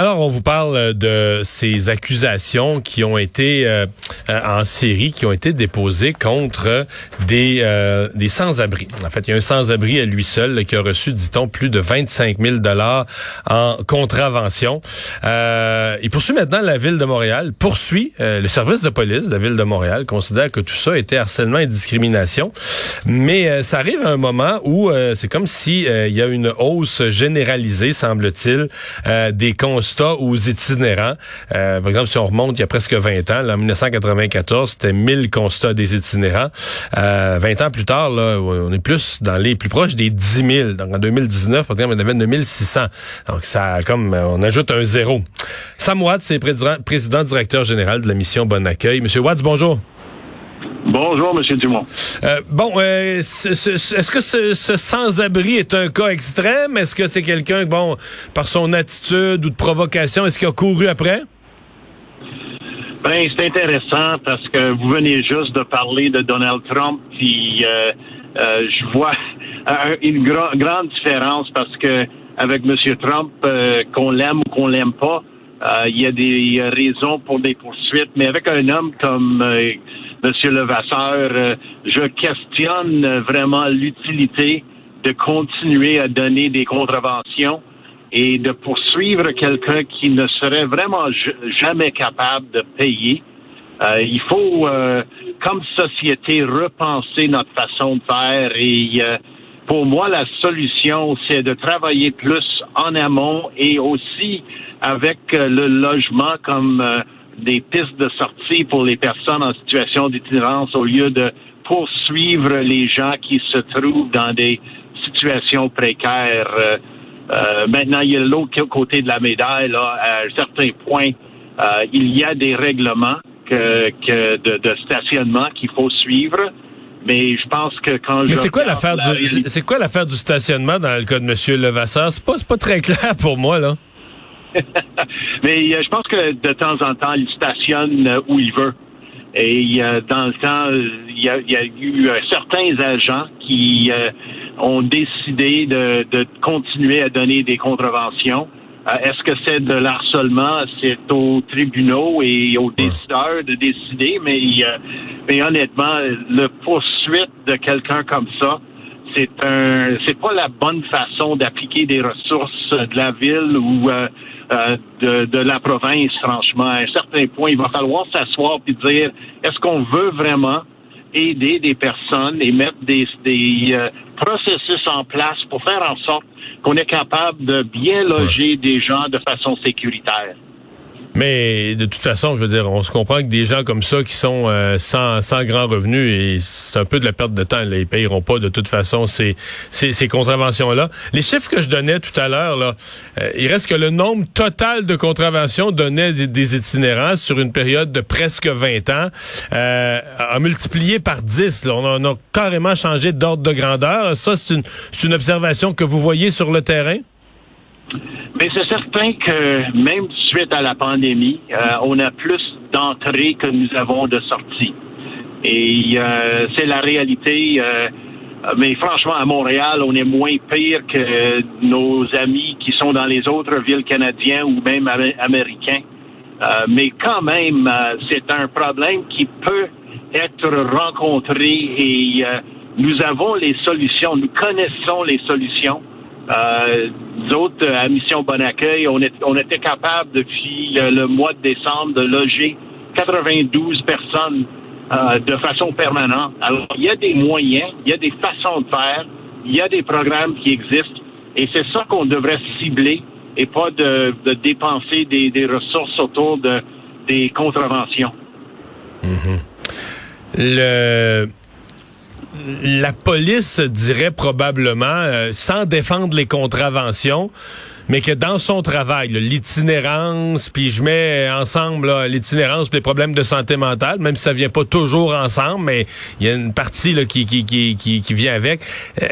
Alors, on vous parle de ces accusations qui ont été euh, euh, en série, qui ont été déposées contre des, euh, des sans-abri. En fait, il y a un sans-abri à lui seul qui a reçu, dit-on, plus de 25 000 dollars en contravention. il poursuit maintenant la ville de Montréal, poursuit le service de police de la ville de Montréal, considère que tout ça était harcèlement et discrimination. Mais ça arrive à un moment où c'est comme si il y a une hausse généralisée, semble-t-il, des constats aux itinérants. Euh, par exemple, si on remonte il y a presque 20 ans, là, en 1994, c'était 1000 constats des itinérants. Euh, 20 ans plus tard, là, on est plus dans les plus proches des 10 000. Donc en 2019, par exemple, on avait 9600. Donc ça, comme on ajoute un zéro. Sam Watts, c'est président, président directeur général de la mission Bon Accueil. Monsieur Watts, bonjour. Bonjour, M. Dumont. Euh, bon, euh, est-ce que ce, sans-abri est un cas extrême? Est-ce que c'est quelqu'un, bon, par son attitude ou de provocation, est-ce qu'il a couru après? Ben, c'est intéressant parce que vous venez juste de parler de Donald Trump, puis euh, je vois une grande différence parce que avec M. Trump, qu'on l'aime ou qu'on l'aime pas, il y a des raisons pour des poursuites, mais avec un homme comme Monsieur Levasseur, euh, je questionne vraiment l'utilité de continuer à donner des contraventions et de poursuivre quelqu'un qui ne serait vraiment jamais capable de payer. Euh, il faut, euh, comme société, repenser notre façon de faire et pour moi, la solution, c'est de travailler plus en amont et aussi avec le logement comme des pistes de sortie pour les personnes en situation d'itinérance au lieu de poursuivre les gens qui se trouvent dans des situations précaires. Euh, euh, maintenant, il y a l'autre côté de la médaille. Là, à un certain point, euh, il y a des règlements que, que de, de, stationnement qu'il faut suivre. Mais je pense que quand Mais c'est quoi l'affaire du c'est quoi l'affaire du stationnement dans le cas de M. Levasseur? C'est pas, pas très clair pour moi, là. Mais euh, je pense que de temps en temps, il stationne euh, où il veut. Et euh, dans le temps, il y a, eu certains agents qui ont décidé de, continuer à donner des contraventions. Est-ce que c'est de l'harcèlement? C'est aux tribunaux et aux décideurs de décider, mais, mais honnêtement, le poursuite de quelqu'un comme ça, c'est un c'est pas la bonne façon d'appliquer des ressources de la ville ou euh, de, de, la province, franchement. À un certain point, il va falloir s'asseoir et dire est-ce qu'on veut vraiment aider des personnes et mettre des, des euh, processus en place pour faire en sorte qu'on est capable de bien loger des gens de façon sécuritaire? Mais de toute façon, je veux dire, on se comprend que des gens comme ça qui sont euh, sans, sans grand revenu et c'est un peu de la perte de temps. Là, ils payeront pas de toute façon ces, ces, contraventions-là. Les chiffres que je donnais tout à l'heure, euh, il reste que le nombre total de contraventions données des, itinérants sur une période de presque 20 ans euh, a multiplié par 10. Là. On, a, carrément changé d'ordre de grandeur. Ça, c'est une, une observation que vous voyez sur le terrain? Mais c'est certain que même suite à la pandémie, euh, on a plus d'entrées que nous avons de sorties. Et euh, c'est la réalité. Euh, mais franchement, à Montréal, on est moins pire que nos amis qui sont dans les autres villes canadiennes ou même américains. mais quand même, c'est un problème qui peut être rencontré et nous avons les solutions, nous connaissons les solutions. Euh, autres, à Mission Bon Accueil, on, on était capable depuis le, mois de décembre de loger 92 personnes euh, de façon permanente. Alors, il y a des moyens, il y a des façons de faire, il y a des programmes qui existent, et c'est ça qu'on devrait cibler et pas de, dépenser des, ressources autour de des contraventions. Mm-hmm. Le la police dirait probablement, euh, sans défendre les contraventions, mais que dans son travail, l'itinérance, puis je mets ensemble l'itinérance, les problèmes de santé mentale, même si ça vient pas toujours ensemble, mais il y a une partie là, qui, qui, qui, qui, vient avec. Euh,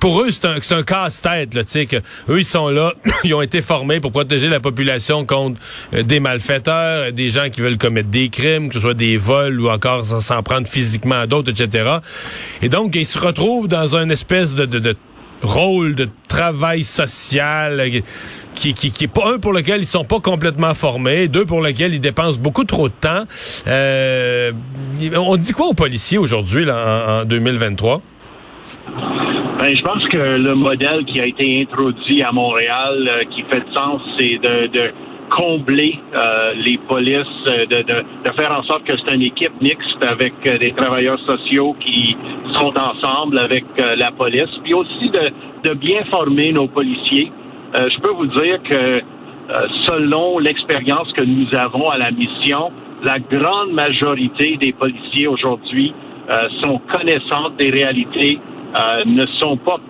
pour eux, c'est un, un casse-tête, tu sais, que eux ils sont là, ils ont été formés pour protéger la population contre euh, des malfaiteurs, des gens qui veulent commettre des crimes, que ce soit des vols ou encore s'en prendre physiquement à d'autres, etc. Et donc, ils se retrouvent dans une espèce de, de, de rôle de travail social qui, qui, qui est pas un pour lequel ils sont pas complètement formés, deux pour lequel ils dépensent beaucoup trop de temps. Euh, on dit quoi aux policiers aujourd'hui en, en 2023? Ben, je pense que le modèle qui a été introduit à Montréal, euh, qui fait sens, c'est de, de combler euh, les polices, euh, de, de, de, faire en sorte que c'est une équipe mixte avec euh, des travailleurs sociaux qui sont ensemble avec la police, puis aussi de, de bien former nos policiers. je peux vous dire que selon l'expérience que nous avons à la mission, la grande majorité des policiers aujourd'hui sont connaissants des réalités, ne sont pas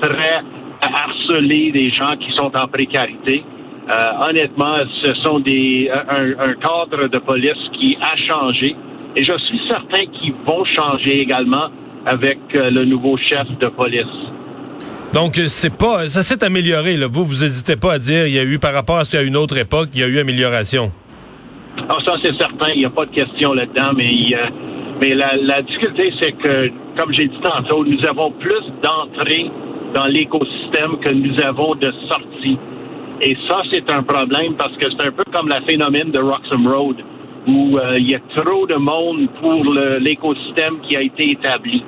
prêts à harceler des gens qui sont en précarité. Euh, honnêtement, ce sont des un, cadre de police qui a changé et je suis certain qu'ils vont changer également avec euh, le nouveau chef de police. Donc euh, c'est pas ça s'est amélioré là. Vous vous hésitez pas à dire il y a eu par rapport à une autre époque, il y a eu amélioration. Ah ça c'est certain, il n'y a pas de question là-dedans, mais mais la, la difficulté c'est que comme j'ai dit tantôt, nous avons plus d'entrées dans l'écosystème que nous avons de sorties. Et ça, c'est un problème parce que c'est un peu comme la phénomène de Roxham Road, où euh, il y a trop de monde pour l'écosystème qui a été établi.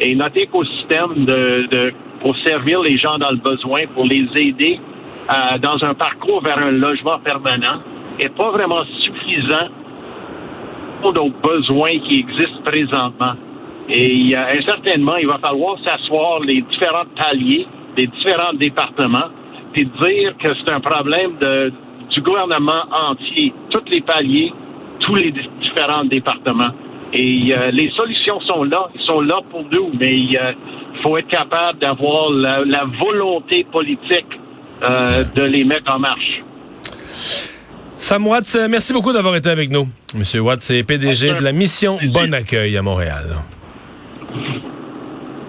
Et notre écosystème de, de, pour servir les gens dans le besoin, pour les aider euh, dans un parcours vers un logement permanent, est pas vraiment suffisant pour nos besoins qui existent présentement. Et euh, certainement, il va falloir s'asseoir les différents paliers des différents départements puis dire que c'est un problème de, du gouvernement entier, tous les paliers, tous les différents départements. Et euh, les solutions sont là, ils sont là pour nous, mais il faut être capable d'avoir la, volonté politique euh, de les mettre en marche. Sam Watts, merci beaucoup d'avoir été avec nous. Monsieur Watts, c'est PDG de la mission Bon Accueil à Montréal.